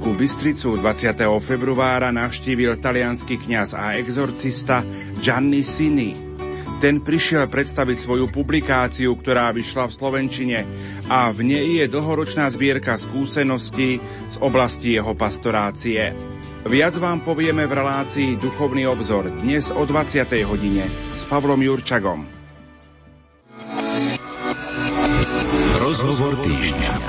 Banskú Bystricu 20. februára navštívil talianský kňaz a exorcista Gianni Sini. Ten prišiel predstaviť svoju publikáciu, ktorá vyšla v Slovenčine a v nej je dlhoročná zbierka skúseností z oblasti jeho pastorácie. Viac vám povieme v relácii Duchovný obzor dnes o 20. hodine s Pavlom Jurčagom. Rozhovor týždňa.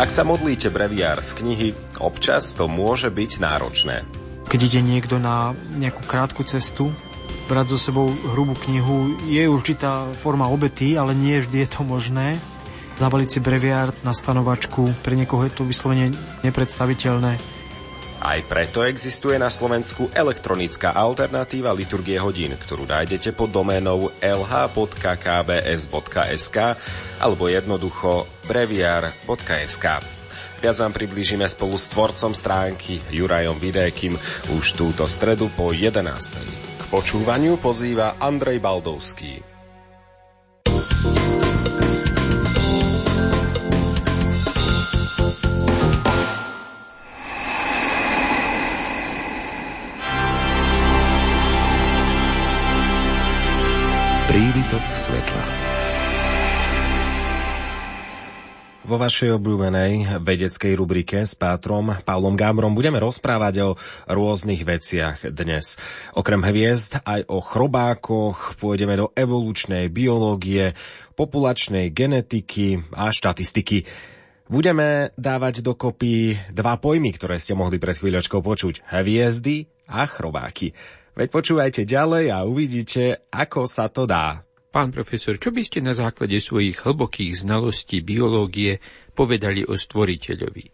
Ak sa modlíte breviár z knihy, občas to môže byť náročné. Keď ide niekto na nejakú krátku cestu, brať so sebou hrubú knihu je určitá forma obety, ale nie vždy je to možné. Zabaliť si breviár na stanovačku, pre niekoho je to vyslovene nepredstaviteľné. Aj preto existuje na Slovensku elektronická alternatíva liturgie hodín, ktorú nájdete pod doménou lh.kbs.sk alebo jednoducho breviar.sk. Viac vám priblížime spolu s tvorcom stránky Jurajom Vidékim už túto stredu po 11. K počúvaniu pozýva Andrej Baldovský. Prívitok svetla. Vo vašej obľúbenej vedeckej rubrike s Pátrom Pavlom Gábrom budeme rozprávať o rôznych veciach dnes. Okrem hviezd aj o chrobákoch, pôjdeme do evolučnej biológie, populačnej genetiky a štatistiky. Budeme dávať dokopy dva pojmy, ktoré ste mohli pred chvíľočkou počuť. Hviezdy a chrobáky. Veď počúvajte ďalej a uvidíte, ako sa to dá. Pán profesor, čo by ste na základe svojich hlbokých znalostí biológie povedali o stvoriteľovi?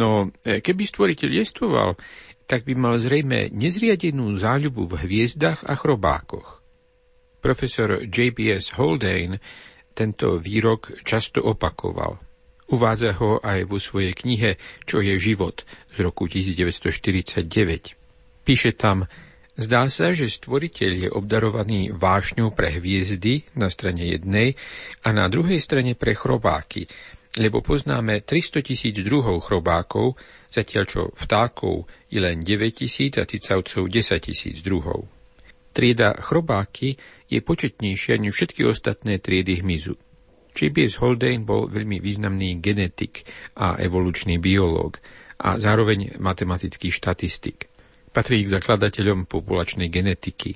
No, e, keby stvoriteľ jestvoval, tak by mal zrejme nezriadenú záľubu v hviezdach a chrobákoch. Profesor J.B.S. Haldane tento výrok často opakoval. Uvádza ho aj vo svojej knihe Čo je život z roku 1949. Píše tam, Zdá sa, že stvoriteľ je obdarovaný vášňou pre hviezdy na strane jednej a na druhej strane pre chrobáky, lebo poznáme 300 tisíc druhov chrobákov, zatiaľ čo vtákov je len 9 tisíc a cicavcov 10 tisíc druhov. Trieda chrobáky je početnejšia než všetky ostatné triedy hmyzu. J.B.S. Haldane bol veľmi významný genetik a evolučný biológ a zároveň matematický štatistik. Patrí k zakladateľom populačnej genetiky.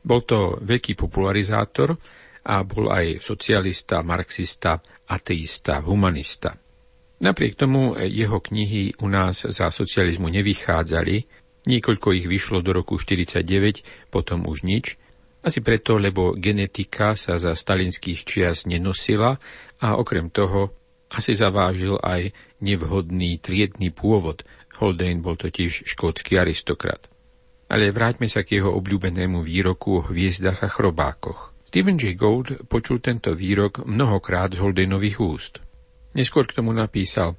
Bol to veľký popularizátor a bol aj socialista, marxista, ateista, humanista. Napriek tomu jeho knihy u nás za socializmu nevychádzali, niekoľko ich vyšlo do roku 49, potom už nič, asi preto, lebo genetika sa za stalinských čias nenosila a okrem toho asi zavážil aj nevhodný triedny pôvod Haldane bol totiž škótsky aristokrat. Ale vráťme sa k jeho obľúbenému výroku o hviezdach a chrobákoch. Stephen J. Gould počul tento výrok mnohokrát z Holdanových úst. Neskôr k tomu napísal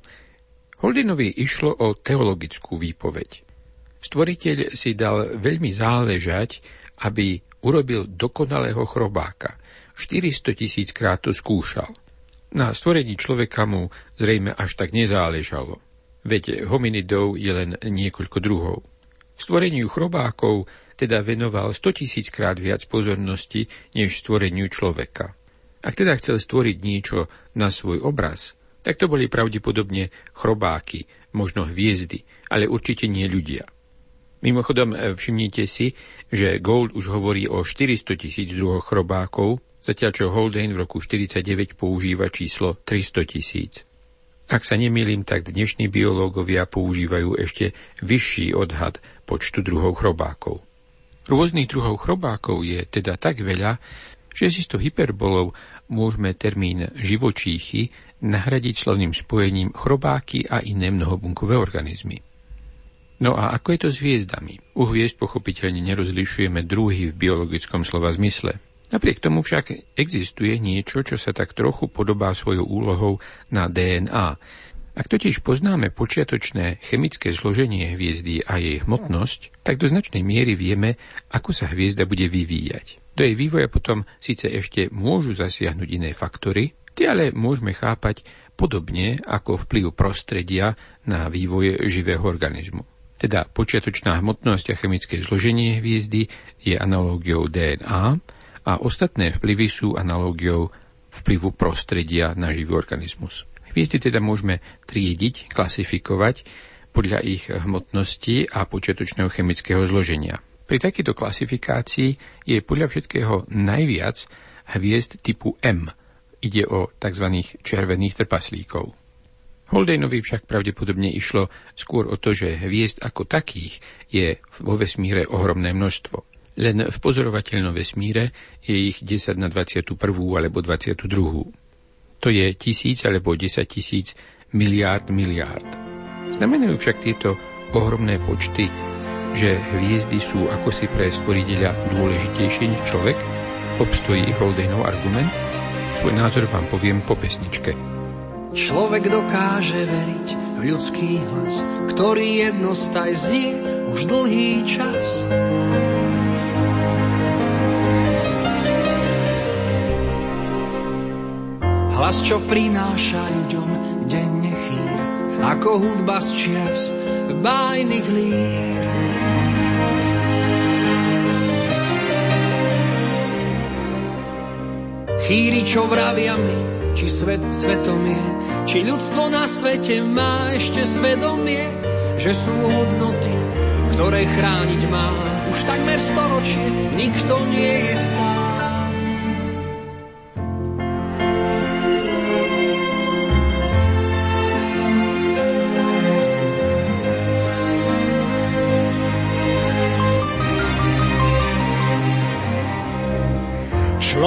Holdenovi išlo o teologickú výpoveď. Stvoriteľ si dal veľmi záležať, aby urobil dokonalého chrobáka. 400 tisíc krát to skúšal. Na stvorení človeka mu zrejme až tak nezáležalo veď hominidov je len niekoľko druhov. Stvoreniu chrobákov teda venoval 100 tisíc krát viac pozornosti než stvoreniu človeka. Ak teda chcel stvoriť niečo na svoj obraz, tak to boli pravdepodobne chrobáky, možno hviezdy, ale určite nie ľudia. Mimochodom, e, všimnite si, že Gold už hovorí o 400 tisíc druhoch chrobákov, zatiaľ čo Haldane v roku 49 používa číslo 300 tisíc. Ak sa nemýlim, tak dnešní biológovia používajú ešte vyšší odhad počtu druhov chrobákov. Rôznych druhov chrobákov je teda tak veľa, že si s to hyperbolou môžeme termín živočíchy nahradiť slovným spojením chrobáky a iné mnohobunkové organizmy. No a ako je to s hviezdami? U hviezd pochopiteľne nerozlišujeme druhy v biologickom slova zmysle. Napriek tomu však existuje niečo, čo sa tak trochu podobá svojou úlohou na DNA. Ak totiž poznáme počiatočné chemické zloženie hviezdy a jej hmotnosť, tak do značnej miery vieme, ako sa hviezda bude vyvíjať. Do jej vývoja potom síce ešte môžu zasiahnuť iné faktory, tie ale môžeme chápať podobne ako vplyv prostredia na vývoj živého organizmu. Teda počiatočná hmotnosť a chemické zloženie hviezdy je analógiou DNA a ostatné vplyvy sú analógiou vplyvu prostredia na živý organizmus. Hviezdy teda môžeme triediť, klasifikovať podľa ich hmotnosti a počiatočného chemického zloženia. Pri takejto klasifikácii je podľa všetkého najviac hviezd typu M. Ide o tzv. červených trpaslíkov. Holdeinovi však pravdepodobne išlo skôr o to, že hviezd ako takých je vo vesmíre ohromné množstvo. Len v pozorovateľnom vesmíre je ich 10 na 21. alebo 22. To je tisíc alebo 10 tisíc miliárd miliárd. Znamenajú však tieto ohromné počty, že hviezdy sú ako si pre stvoriteľa dôležitejšie než človek? Obstojí Holdeinov argument? Svoj názor vám poviem po pesničke. Človek dokáže veriť v ľudský hlas, ktorý jednostaj znie už dlhý čas. Hlas, čo prináša ľuďom denne chýr, ako hudba z čias bájnych lír. Chýri, čo vravia mi, či svet svetom je, či ľudstvo na svete má ešte svedomie, že sú hodnoty, ktoré chrániť má. Už takmer storočie nikto nie je sám.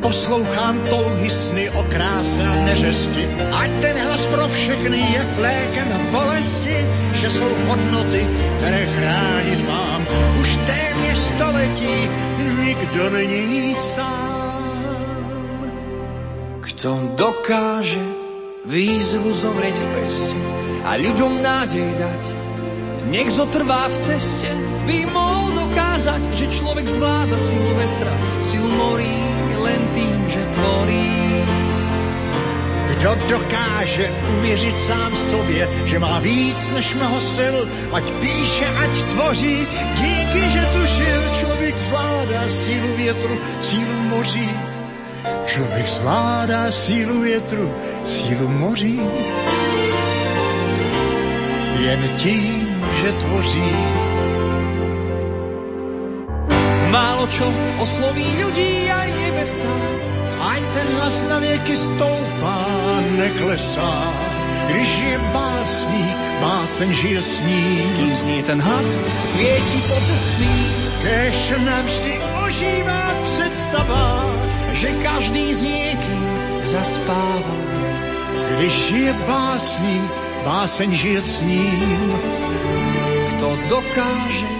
Poslouchám touhy sny o kráse a neřesti. Ať ten hlas pro všechny je lékem bolesti, že jsou hodnoty, které chránit mám. Už téměř století nikdo není sám. Kto dokáže výzvu zomrieť v peste a ľuďom nádej dať, nech zotrvá v ceste, by mohol dokázať, že človek zvláda silu vetra, silu morí, len tým, že tvorí. Kdo dokáže uvěřit sám sobě, že má víc než mnoho sil, ať píše, ať tvoří, díky, že tušil, člověk zvládá sílu větru, sílu moří. Člověk zvládá sílu větru, sílu moří. Jen tím, že tvoří. Málo čo osloví ľudí aj nebesa. Ať ten hlas na věky stoupá, neklesá. Když je básník, báseň žije s ním. Kým znie ten hlas, svieti po cestný. Kež navždy ožívá představa, že každý z niekým zaspáva. Když je básník, báseň žije s ním. Kto dokáže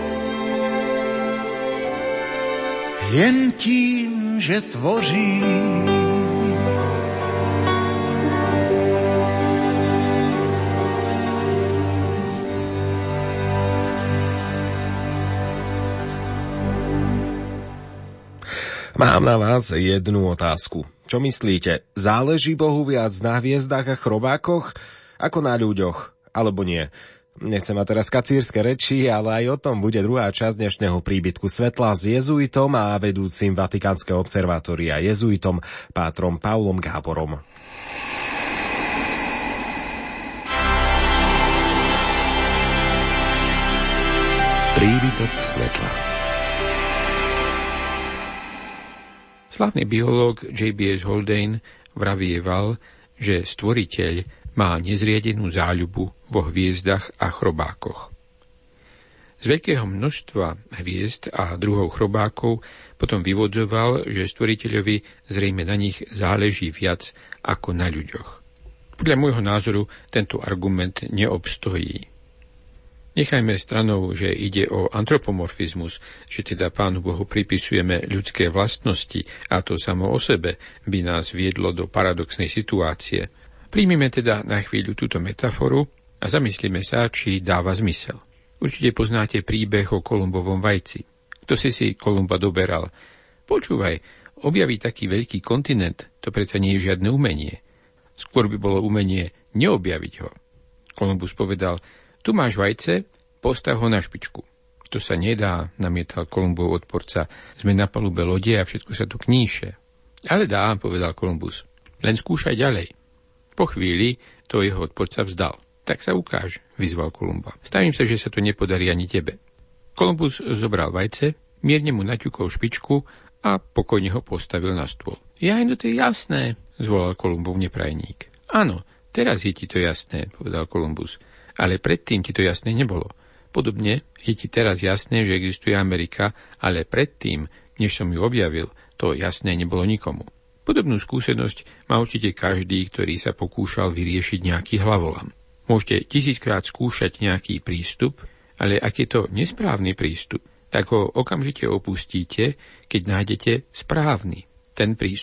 Jen tím, že tvoří. Mám na vás jednu otázku. Čo myslíte, záleží Bohu viac na hviezdách a chrobákoch ako na ľuďoch, alebo nie? Nechcem mať teraz kacírske reči, ale aj o tom bude druhá časť dnešného príbytku svetla s jezuitom a vedúcim Vatikánskeho observatória jezuitom Pátrom Paulom Gáborom. Príbytok svetla. Slavný biológ J.B.S. Haldane vravieval, že stvoriteľ má nezriedenú záľubu vo hviezdach a chrobákoch. Z veľkého množstva hviezd a druhov chrobákov potom vyvodzoval, že stvoriteľovi zrejme na nich záleží viac ako na ľuďoch. Podľa môjho názoru tento argument neobstojí. Nechajme stranou, že ide o antropomorfizmus, že teda Pánu Bohu pripisujeme ľudské vlastnosti a to samo o sebe by nás viedlo do paradoxnej situácie. Príjmime teda na chvíľu túto metaforu a zamyslíme sa, či dáva zmysel. Určite poznáte príbeh o Kolumbovom vajci. Kto si si Kolumba doberal? Počúvaj, objaviť taký veľký kontinent, to predsa nie je žiadne umenie. Skôr by bolo umenie neobjaviť ho. Kolumbus povedal, tu máš vajce, postav ho na špičku. To sa nedá, namietal Kolumbov odporca. Sme na palube lode a všetko sa tu kníše. Ale dá, povedal Kolumbus. Len skúšaj ďalej. Po chvíli to jeho odporca vzdal. Tak sa ukáž, vyzval Kolumba. Stavím sa, že sa to nepodarí ani tebe. Kolumbus zobral vajce, mierne mu naťukol špičku a pokojne ho postavil na stôl. Ja, no to je jasné, zvolal Kolumbov neprajník. Áno, teraz je ti to jasné, povedal Kolumbus ale predtým ti to jasné nebolo. Podobne je ti teraz jasné, že existuje Amerika, ale predtým, než som ju objavil, to jasné nebolo nikomu. Podobnú skúsenosť má určite každý, ktorý sa pokúšal vyriešiť nejaký hlavolam. Môžete tisíckrát skúšať nejaký prístup, ale ak je to nesprávny prístup, tak ho okamžite opustíte, keď nájdete správny. Ten prístup